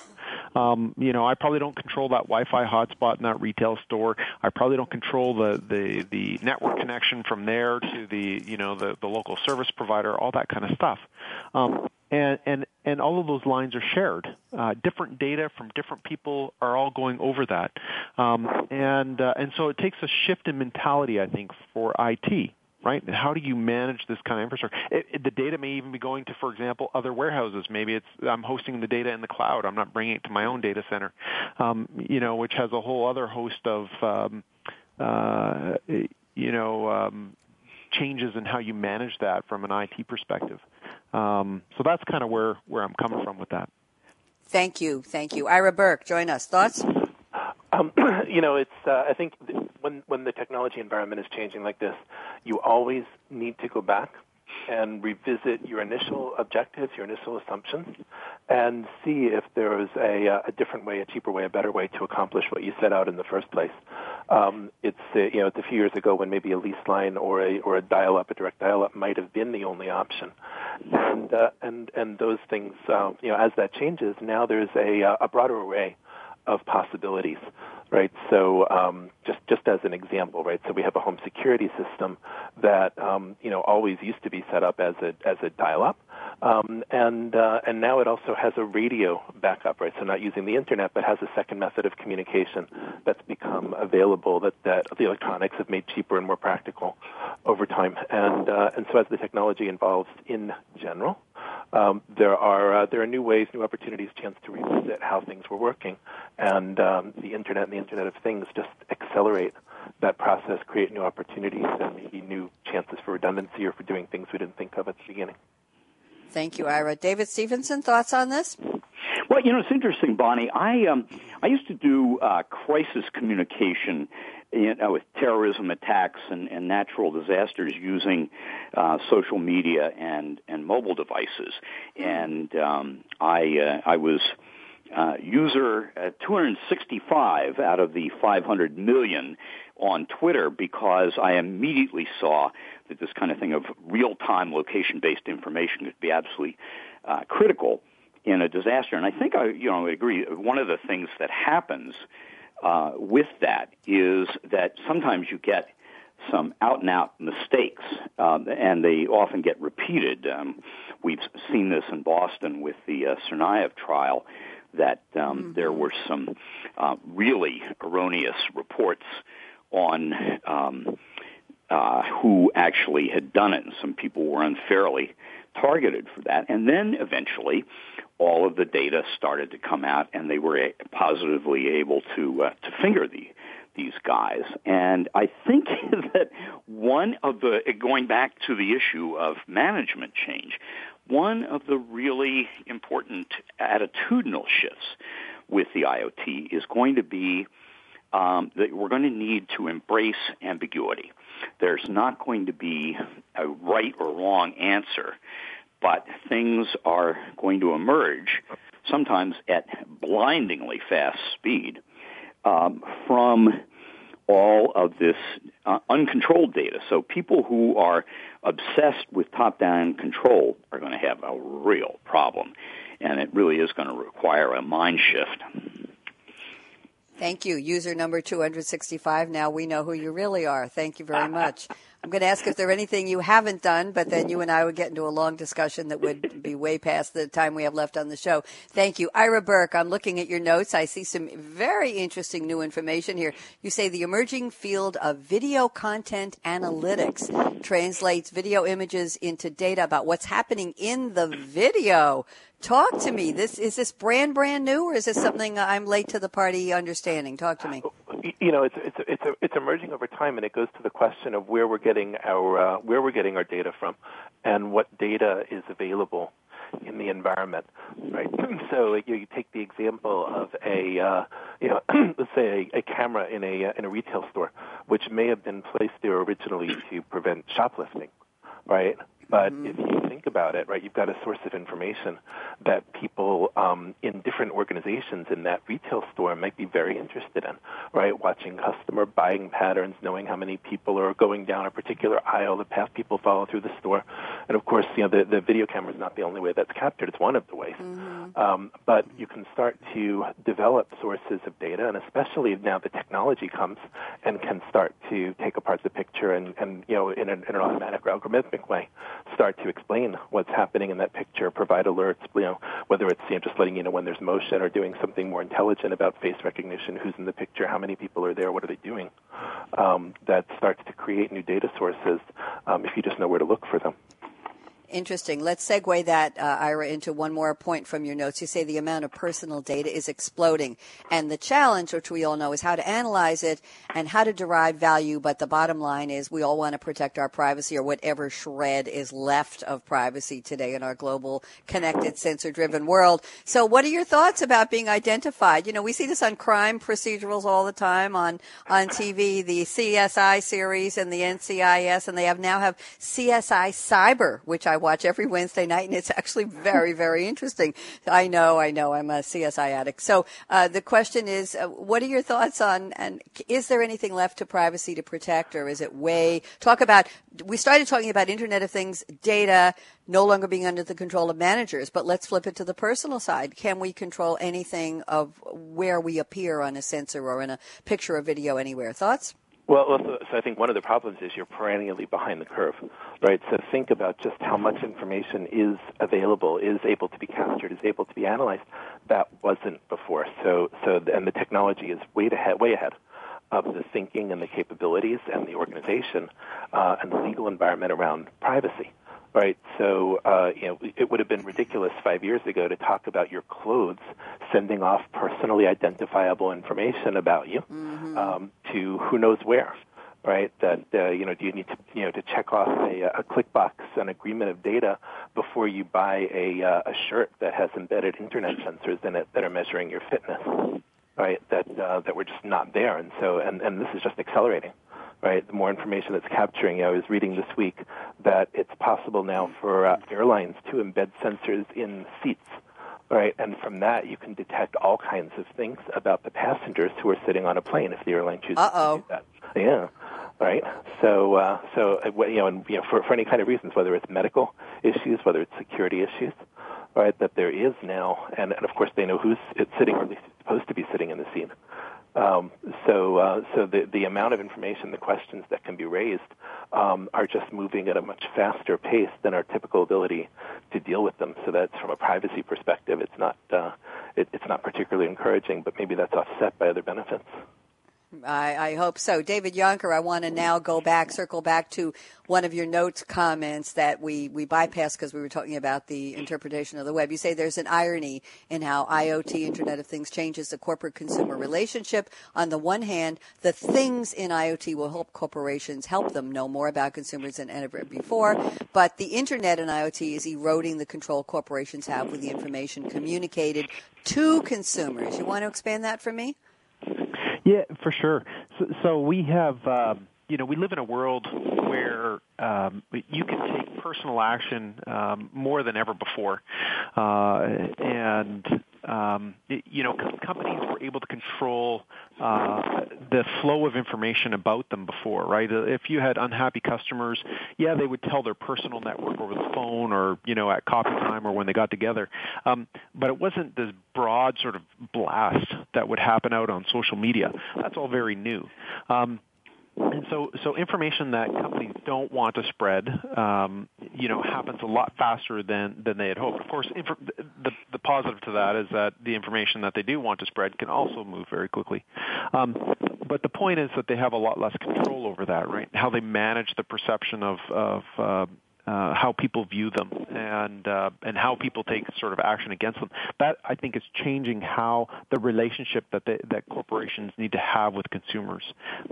Um, you know, I probably don't control that Wi-Fi hotspot in that retail store. I probably don't control the the the network connection from there to the you know the the local service provider, all that kind of stuff. Um, and and and all of those lines are shared. Uh, different data from different people are all going over that, um, and uh, and so it takes a shift in mentality, I think, for IT right? How do you manage this kind of infrastructure? It, it, the data may even be going to, for example, other warehouses. Maybe it's I'm hosting the data in the cloud. I'm not bringing it to my own data center, um, you know, which has a whole other host of, um, uh, you know, um, changes in how you manage that from an IT perspective. Um, so that's kind of where where I'm coming from with that. Thank you, thank you, Ira Burke. Join us. Thoughts? Um, you know, it's. Uh, I think when when the technology environment is changing like this, you always need to go back and revisit your initial objectives, your initial assumptions, and see if there is a, uh, a different way, a cheaper way, a better way to accomplish what you set out in the first place. Um, it's uh, you know it's a few years ago when maybe a lease line or a or a dial-up, a direct dial-up, might have been the only option, and uh, and and those things uh, you know as that changes, now there's a uh, a broader array of possibilities, right? So um, just just as an example, right? So we have a home security system that um, you know always used to be set up as a as a dial-up, um, and uh, and now it also has a radio backup, right? So not using the internet, but has a second method of communication that's become available that that the electronics have made cheaper and more practical over time, and uh, and so as the technology evolves in general, um, there are uh, there are new ways, new opportunities, chance to revisit how things were working, and um, the internet and the Internet of Things just accelerate that process, create new opportunities, and maybe new chances for redundancy or for doing things we didn't think of at the beginning. Thank you, Ira. David Stevenson, thoughts on this? Well, you know, it's interesting, Bonnie. I um, I used to do uh, crisis communication you know, with terrorism attacks and, and natural disasters using uh, social media and, and mobile devices. And um, I uh, I was uh, user 265 out of the 500 million on Twitter because I immediately saw that this kind of thing of real-time location-based information could be absolutely uh, critical in a disaster. And I think I, you know, agree. One of the things that happens uh, with that is that sometimes you get some out and out mistakes, um, and they often get repeated. Um, we've seen this in Boston with the uh, Tsarnaev trial that um, mm-hmm. there were some uh, really erroneous reports on um, uh, who actually had done it, and some people were unfairly targeted for that. And then eventually, all of the data started to come out, and they were positively able to uh, to finger the these guys. And I think that one of the going back to the issue of management change, one of the really important attitudinal shifts with the IoT is going to be um, that we're going to need to embrace ambiguity. There's not going to be a right or wrong answer but things are going to emerge sometimes at blindingly fast speed um, from all of this uh, uncontrolled data. So people who are obsessed with top-down control are going to have a real problem, and it really is going to require a mind shift. Thank you. User number 265. Now we know who you really are. Thank you very much. I'm going to ask if there anything you haven't done, but then you and I would get into a long discussion that would be way past the time we have left on the show. Thank you. Ira Burke, I'm looking at your notes. I see some very interesting new information here. You say the emerging field of video content analytics translates video images into data about what's happening in the video. Talk to me. This is this brand brand new, or is this something I'm late to the party understanding? Talk to me. You know, it's it's it's it's emerging over time, and it goes to the question of where we're getting our uh, where we're getting our data from, and what data is available in the environment, right? so you, you take the example of a, uh, you know, let's say a, a camera in a uh, in a retail store, which may have been placed there originally to prevent shoplifting, right? But mm-hmm. if you think about it, right, you've got a source of information that people um, in different organizations in that retail store might be very interested in, right? Watching customer buying patterns, knowing how many people are going down a particular aisle, the path people follow through the store, and of course, you know, the, the video camera is not the only way that's captured; it's one of the ways. Mm-hmm. Um, but you can start to develop sources of data, and especially now the technology comes and can start to take apart the picture and, and you know, in an, in an automatic or algorithmic way start to explain what's happening in that picture, provide alerts, you know, whether it's you know, just letting you know when there's motion or doing something more intelligent about face recognition, who's in the picture, how many people are there, what are they doing. Um, that starts to create new data sources um, if you just know where to look for them. Interesting. Let's segue that, uh, Ira, into one more point from your notes. You say the amount of personal data is exploding. And the challenge, which we all know, is how to analyze it and how to derive value. But the bottom line is we all want to protect our privacy or whatever shred is left of privacy today in our global, connected, sensor driven world. So, what are your thoughts about being identified? You know, we see this on crime procedurals all the time on, on TV, the CSI series and the NCIS, and they have now have CSI Cyber, which I watch every Wednesday night, and it's actually very, very interesting. I know, I know, I'm a CSI addict. So uh, the question is, uh, what are your thoughts on, and is there anything left to privacy to protect, or is it way? Talk about. We started talking about Internet of Things data no longer being under the control of managers, but let's flip it to the personal side. Can we control anything of where we appear on a sensor or in a picture or video anywhere? Thoughts? Well, so I think one of the problems is you're perennially behind the curve, right? So think about just how much information is available, is able to be captured, is able to be analyzed. That wasn't before. So, so, and the technology is way ahead, way ahead of the thinking and the capabilities and the organization uh, and the legal environment around privacy right? So, uh, you know, it would have been ridiculous five years ago to talk about your clothes sending off personally identifiable information about you mm-hmm. um, to who knows where, right? That uh, you know, do you need to you know to check off a, a click box, an agreement of data before you buy a uh, a shirt that has embedded internet sensors in it that are measuring your fitness, right? That uh, that we're just not there, and so and and this is just accelerating right? The more information that's capturing. I was reading this week that it's possible now for uh, airlines to embed sensors in seats, right? And from that, you can detect all kinds of things about the passengers who are sitting on a plane if the airline chooses Uh-oh. to do that. Yeah. Right. So, uh, so uh, you know, and you know, for for any kind of reasons, whether it's medical issues, whether it's security issues, right? That there is now, and, and of course they know who's sitting, or at least supposed to be sitting in the seat. Um, so, uh, so the, the amount of information, the questions that can be raised, um, are just moving at a much faster pace than our typical ability to deal with them. So that's from a privacy perspective, it's not uh, it, it's not particularly encouraging, but maybe that's offset by other benefits. I, I, hope so. David Jonker, I want to now go back, circle back to one of your notes comments that we, we bypassed because we were talking about the interpretation of the web. You say there's an irony in how IoT, Internet of Things, changes the corporate consumer relationship. On the one hand, the things in IoT will help corporations help them know more about consumers than ever before, but the Internet and IoT is eroding the control corporations have with the information communicated to consumers. You want to expand that for me? Yeah, for sure. So, so we have, um, you know, we live in a world where um, you can take personal action um, more than ever before, uh, and um, you know, companies were able to control uh, the flow of information about them before, right? If you had unhappy customers, yeah, they would tell their personal network over the phone or, you know, at coffee time or when they got together. Um, but it wasn't this broad sort of blast that would happen out on social media. That's all very new. Um, and so so information that companies don't want to spread um, you know happens a lot faster than than they had hoped. Of course inf- the the positive to that is that the information that they do want to spread can also move very quickly. Um, but the point is that they have a lot less control over that right? How they manage the perception of of uh, uh, how people view them and uh, and how people take sort of action against them. That I think is changing how the relationship that they, that corporations need to have with consumers.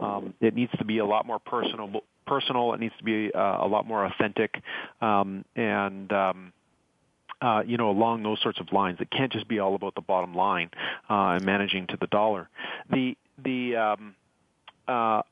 Um, it needs to be a lot more personal. Personal. It needs to be uh, a lot more authentic, um, and um, uh, you know, along those sorts of lines. It can't just be all about the bottom line uh, and managing to the dollar. The the um, uh,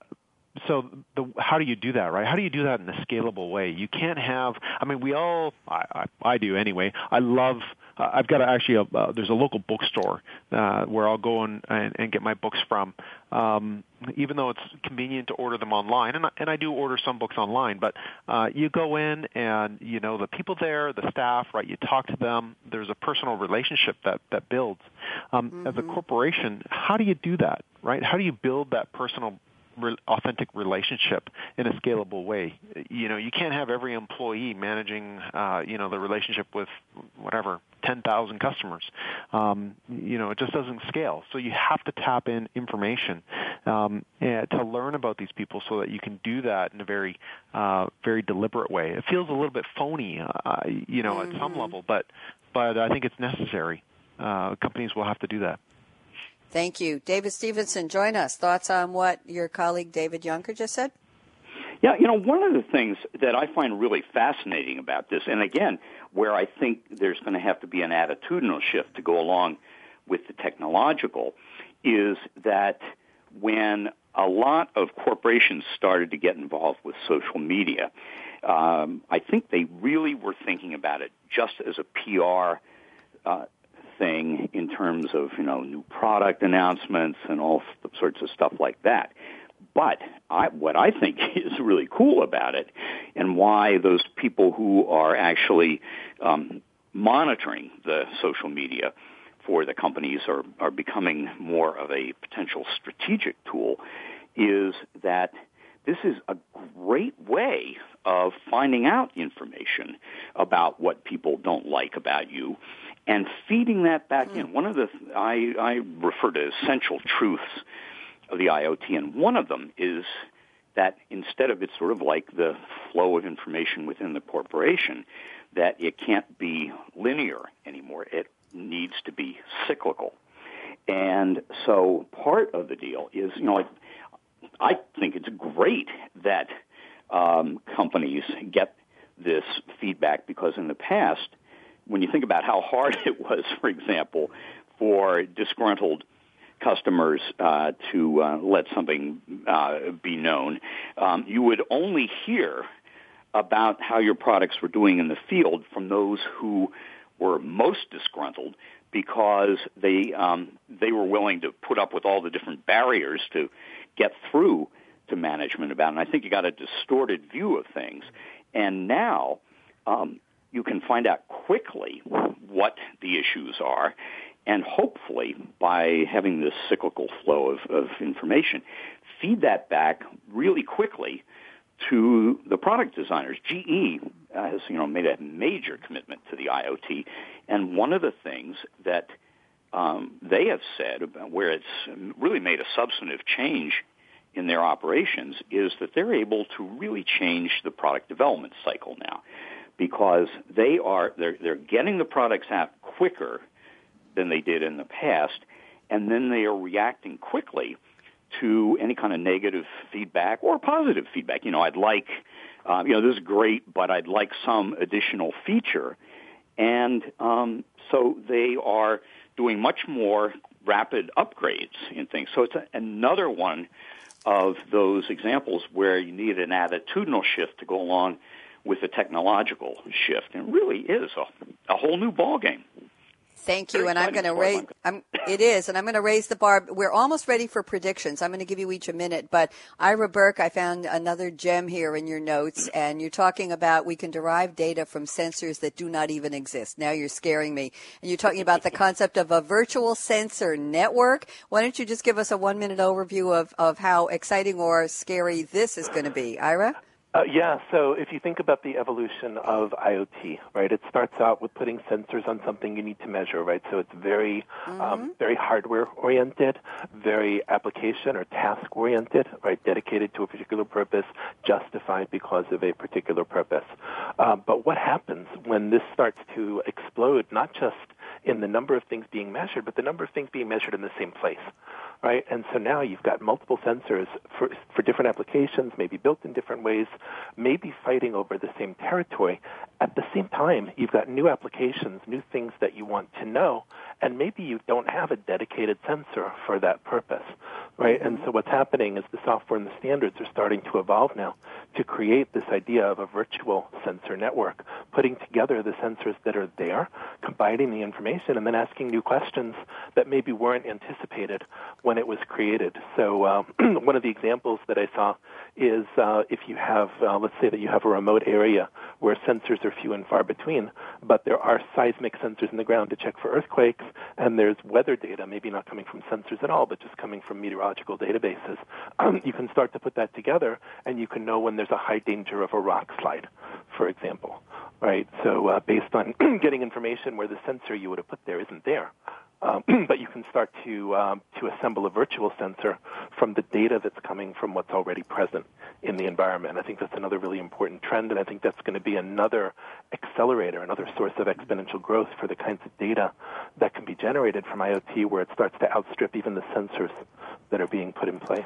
so the, how do you do that, right? How do you do that in a scalable way? You can't have. I mean, we all. I, I, I do anyway. I love. Uh, I've got a, actually a. Uh, there's a local bookstore uh, where I'll go and, and, and get my books from. Um, even though it's convenient to order them online, and I, and I do order some books online, but uh, you go in and you know the people there, the staff, right? You talk to them. There's a personal relationship that that builds. Um, mm-hmm. As a mm-hmm. corporation, how do you do that, right? How do you build that personal re- authentic relationship in a scalable way. You know, you can't have every employee managing, uh, you know, the relationship with whatever 10,000 customers. Um, you know, it just doesn't scale. So you have to tap in information um, to learn about these people so that you can do that in a very, uh, very deliberate way. It feels a little bit phony, uh, you know, mm-hmm. at some mm-hmm. level, but but I think it's necessary. Uh, companies will have to do that. Thank you. David Stevenson, join us. Thoughts on what your colleague David Jonker just said? Yeah, you know, one of the things that I find really fascinating about this, and again, where I think there's going to have to be an attitudinal shift to go along with the technological, is that when a lot of corporations started to get involved with social media, um, I think they really were thinking about it just as a PR uh, thing in terms of you know new product announcements and all sorts of stuff like that. But I, what I think is really cool about it, and why those people who are actually um, monitoring the social media for the companies are, are becoming more of a potential strategic tool, is that this is a great way of finding out information about what people don't like about you and feeding that back mm. in. One of the I, I refer to essential truths of the IoT, and one of them is that instead of it's sort of like the flow of information within the corporation, that it can't be linear anymore. It needs to be cyclical. And so part of the deal is, you know, like, I think it's great that um, companies get this feedback because in the past, when you think about how hard it was, for example, for disgruntled customers uh, to uh, let something uh, be known, um, you would only hear about how your products were doing in the field from those who were most disgruntled because they um, they were willing to put up with all the different barriers to get through to management about it. And I think you got a distorted view of things. And now um, you can find out quickly what the issues are, and hopefully by having this cyclical flow of, of information, feed that back really quickly to the product designers. GE has you know made a major commitment to the IoT, and one of the things that um, they have said about where it's really made a substantive change in their operations is that they're able to really change the product development cycle now because they are they're they're getting the products out quicker than they did in the past, and then they are reacting quickly to any kind of negative feedback or positive feedback. You know, I'd like, uh, you know, this is great, but I'd like some additional feature, and um, so they are doing much more rapid upgrades in things. So it's a, another one of those examples where you need an attitudinal shift to go along with the technological shift. It really is a, a whole new ballgame. Thank you, Very and I'm going to raise. I'm, it is, and I'm going to raise the bar. We're almost ready for predictions. I'm going to give you each a minute, but Ira Burke, I found another gem here in your notes, and you're talking about we can derive data from sensors that do not even exist. Now you're scaring me, and you're talking about the concept of a virtual sensor network. Why don't you just give us a one minute overview of of how exciting or scary this is going to be, Ira? Uh, yeah, so if you think about the evolution of IoT, right, it starts out with putting sensors on something you need to measure, right? So it's very, um, mm-hmm. um, very hardware oriented, very application or task oriented, right, dedicated to a particular purpose, justified because of a particular purpose. Uh, but what happens when this starts to explode, not just in the number of things being measured, but the number of things being measured in the same place, right? And so now you've got multiple sensors for, for different applications, maybe built in different ways, maybe fighting over the same territory. At the same time, you've got new applications, new things that you want to know, and maybe you don't have a dedicated sensor for that purpose, right? And so what's happening is the software and the standards are starting to evolve now to create this idea of a virtual sensor network, putting together the sensors that are there, combining the information, and then asking new questions that maybe weren't anticipated when it was created. So uh, one of the examples that I saw is uh, if you have, uh, let's say that you have a remote area where sensors are few and far between, but there are seismic sensors in the ground to check for earthquakes, and there's weather data, maybe not coming from sensors at all, but just coming from meteorological databases. Um, you can start to put that together, and you can know when there's a high danger of a rock slide, for example. Right. So uh, based on getting information where the sensor you would have put there isn't there, um, but you can start to um, to assemble a virtual sensor from the data that's coming from what's already present in the environment. I think that's another really important trend, and I think that's going to be another accelerator, another source of exponential growth for the kinds of data that can be generated from IoT, where it starts to outstrip even the sensors that are being put in place.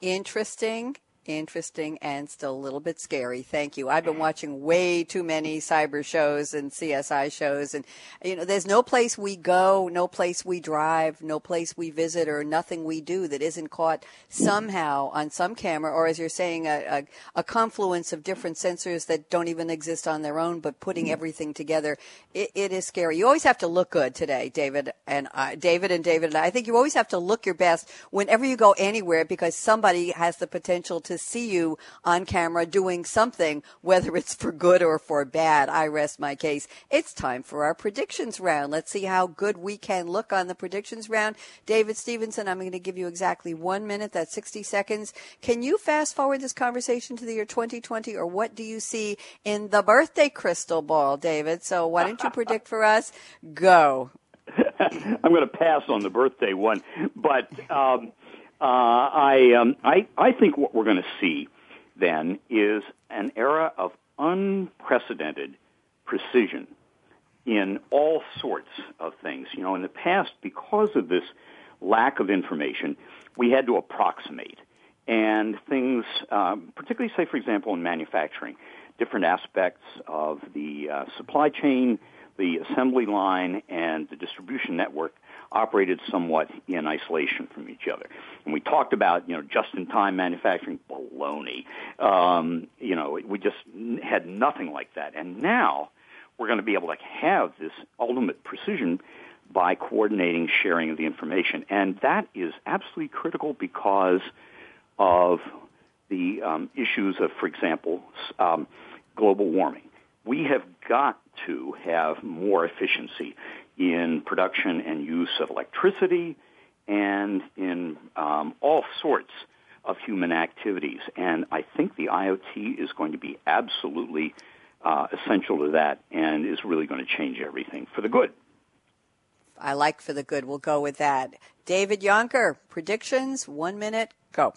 Interesting interesting and still a little bit scary. Thank you. I've been mm. watching way too many cyber shows and CSI shows and you know there's no place we go, no place we drive, no place we visit or nothing we do that isn't caught somehow on some camera or as you're saying a, a, a confluence of different sensors that don't even exist on their own but putting mm. everything together it, it is scary. You always have to look good today, David and I, David and David and I. I think you always have to look your best whenever you go anywhere because somebody has the potential to see you on camera doing something, whether it's for good or for bad. I rest my case. It's time for our predictions round. Let's see how good we can look on the predictions round. David Stevenson, I'm going to give you exactly one minute. That's 60 seconds. Can you fast forward this conversation to the year 2020 or what do you see in the birthday crystal ball, David? So why don't you predict for us? Go. I'm going to pass on the birthday one, but um, uh, I, um, I, I think what we're going to see then is an era of unprecedented precision in all sorts of things. You know, in the past, because of this lack of information, we had to approximate. And things, um, particularly, say, for example, in manufacturing, different aspects of the uh, supply chain, the assembly line, and the distribution network operated somewhat in isolation from each other. And we talked about, you know, just-in-time manufacturing baloney. Um, you know, we just had nothing like that. And now we're going to be able to have this ultimate precision by coordinating sharing of the information. And that is absolutely critical because of the um, issues of, for example, um, global warming. We have got to have more efficiency in production and use of electricity and in um, all sorts of human activities. And I think the IoT is going to be absolutely uh, essential to that and is really going to change everything for the good. I like for the good. We'll go with that. David Jonker, predictions, one minute, go.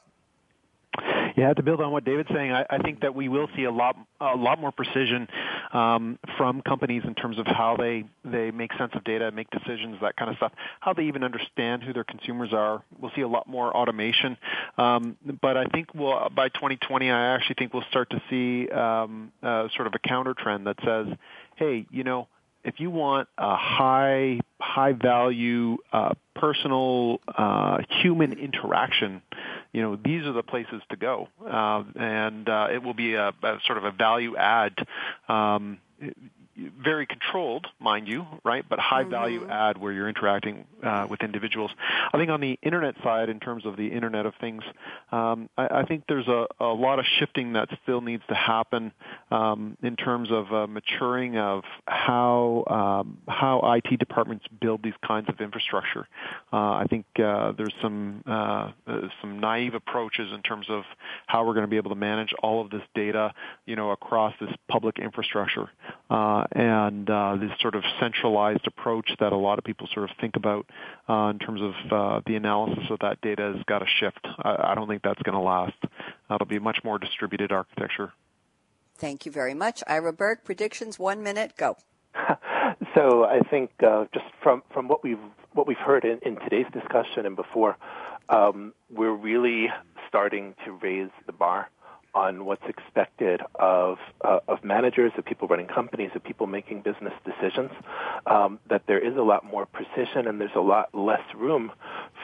Yeah, to build on what David's saying, I, I think that we will see a lot, a lot more precision um, from companies in terms of how they they make sense of data, make decisions, that kind of stuff. How they even understand who their consumers are. We'll see a lot more automation, um, but I think we'll by 2020, I actually think we'll start to see um, uh, sort of a counter trend that says, hey, you know if you want a high high value uh, personal uh, human interaction, you know these are the places to go, uh, and uh, it will be a, a, sort of a value add. Um, very controlled, mind you, right? But high mm-hmm. value add where you're interacting uh, with individuals. I think on the internet side, in terms of the Internet of Things, um, I, I, think there's a, a, lot of shifting that still needs to happen um, in terms of uh, maturing of how um, how IT departments build these kinds of infrastructure. Uh, I think uh, there's some uh, some naive approaches in terms of how we're going to be able to manage all of this data, you know, across this public infrastructure. Uh, and uh, this sort of centralized approach that a lot of people sort of think about uh, in terms of uh, the analysis of that data has got to shift. I, I don't think that's going to last. That'll be a much more distributed architecture. Thank you very much. Ira Burke, predictions, one minute, go. so I think uh, just from, from what we've what we've heard in, in today's discussion and before, um, we're really starting to raise the bar on what's expected of uh, of managers, of people running companies, of people making business decisions. Um, that there is a lot more precision and there's a lot less room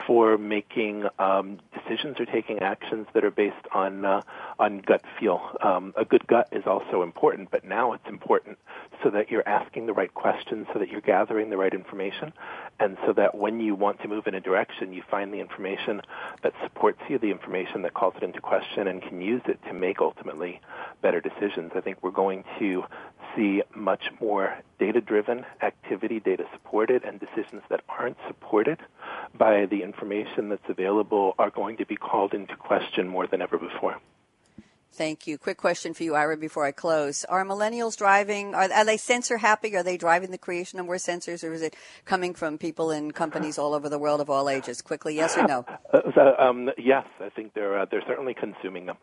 for making um, decisions or taking actions that are based on uh, on gut feel. Um, a good gut is also important, but now it's important so that you're asking the right questions, so that you're gathering the right information, and so that when you want to move in a direction, you find the information that supports you, the information that calls it into question, and can use it to make ultimately better decisions. I think we're going to see much more data driven activity, data supported, and decisions that aren't supported by the information that's available are going to be called into question more than ever before. Thank you. Quick question for you, Ira, before I close. Are millennials driving, are, are, they sensor happy? Are they driving the creation of more sensors, or is it coming from people in companies all over the world of all ages? Quickly, yes or no? Uh, so, um, yes, I think they're, uh, they're certainly consuming them,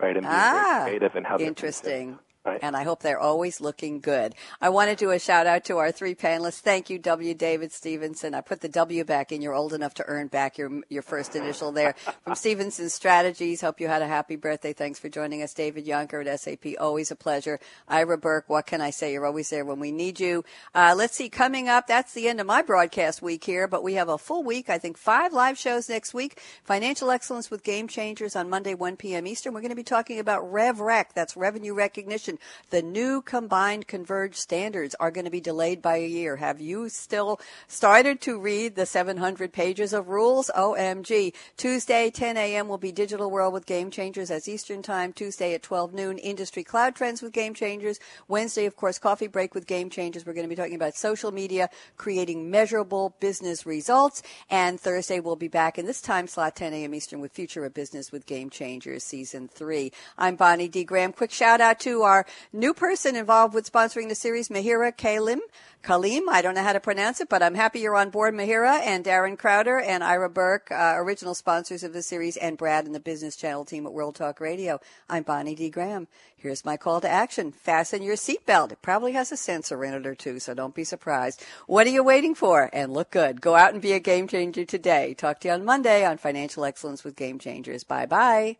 right? And being ah, very creative and how Interesting. Right. And I hope they're always looking good. I want to do a shout out to our three panelists. Thank you, W. David Stevenson. I put the W back in. You're old enough to earn back your your first initial there. From Stevenson Strategies. Hope you had a happy birthday. Thanks for joining us, David Jonker at SAP. Always a pleasure. Ira Burke. What can I say? You're always there when we need you. Uh, let's see. Coming up, that's the end of my broadcast week here, but we have a full week. I think five live shows next week. Financial excellence with game changers on Monday, 1 p.m. Eastern. We're going to be talking about RevRec. That's revenue recognition the new combined converged standards are going to be delayed by a year. Have you still started to read the 700 pages of rules? OMG. Tuesday, 10 a.m. will be Digital World with Game Changers as Eastern Time. Tuesday at 12 noon, Industry Cloud Trends with Game Changers. Wednesday, of course, Coffee Break with Game Changers. We're going to be talking about social media, creating measurable business results. And Thursday, we'll be back in this time slot, 10 a.m. Eastern, with Future of Business with Game Changers Season 3. I'm Bonnie D. Graham. Quick shout out to our New person involved with sponsoring the series, Mahira Kalim. Kalim, I don't know how to pronounce it, but I'm happy you're on board, Mahira, and Darren Crowder and Ira Burke, uh, original sponsors of the series, and Brad and the Business Channel team at World Talk Radio. I'm Bonnie D. Graham. Here's my call to action. Fasten your seatbelt. It probably has a sensor in it or two, so don't be surprised. What are you waiting for? And look good. Go out and be a game changer today. Talk to you on Monday on Financial Excellence with Game Changers. Bye bye.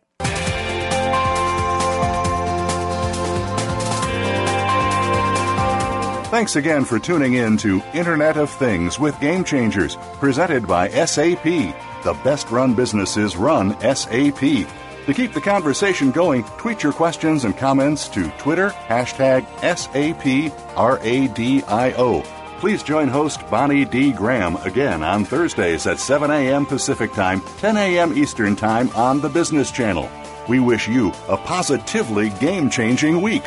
Thanks again for tuning in to Internet of Things with Game Changers, presented by SAP. The best run businesses run SAP. To keep the conversation going, tweet your questions and comments to Twitter, hashtag SAPRADIO. Please join host Bonnie D. Graham again on Thursdays at 7 a.m. Pacific Time, 10 a.m. Eastern Time on the Business Channel. We wish you a positively game changing week.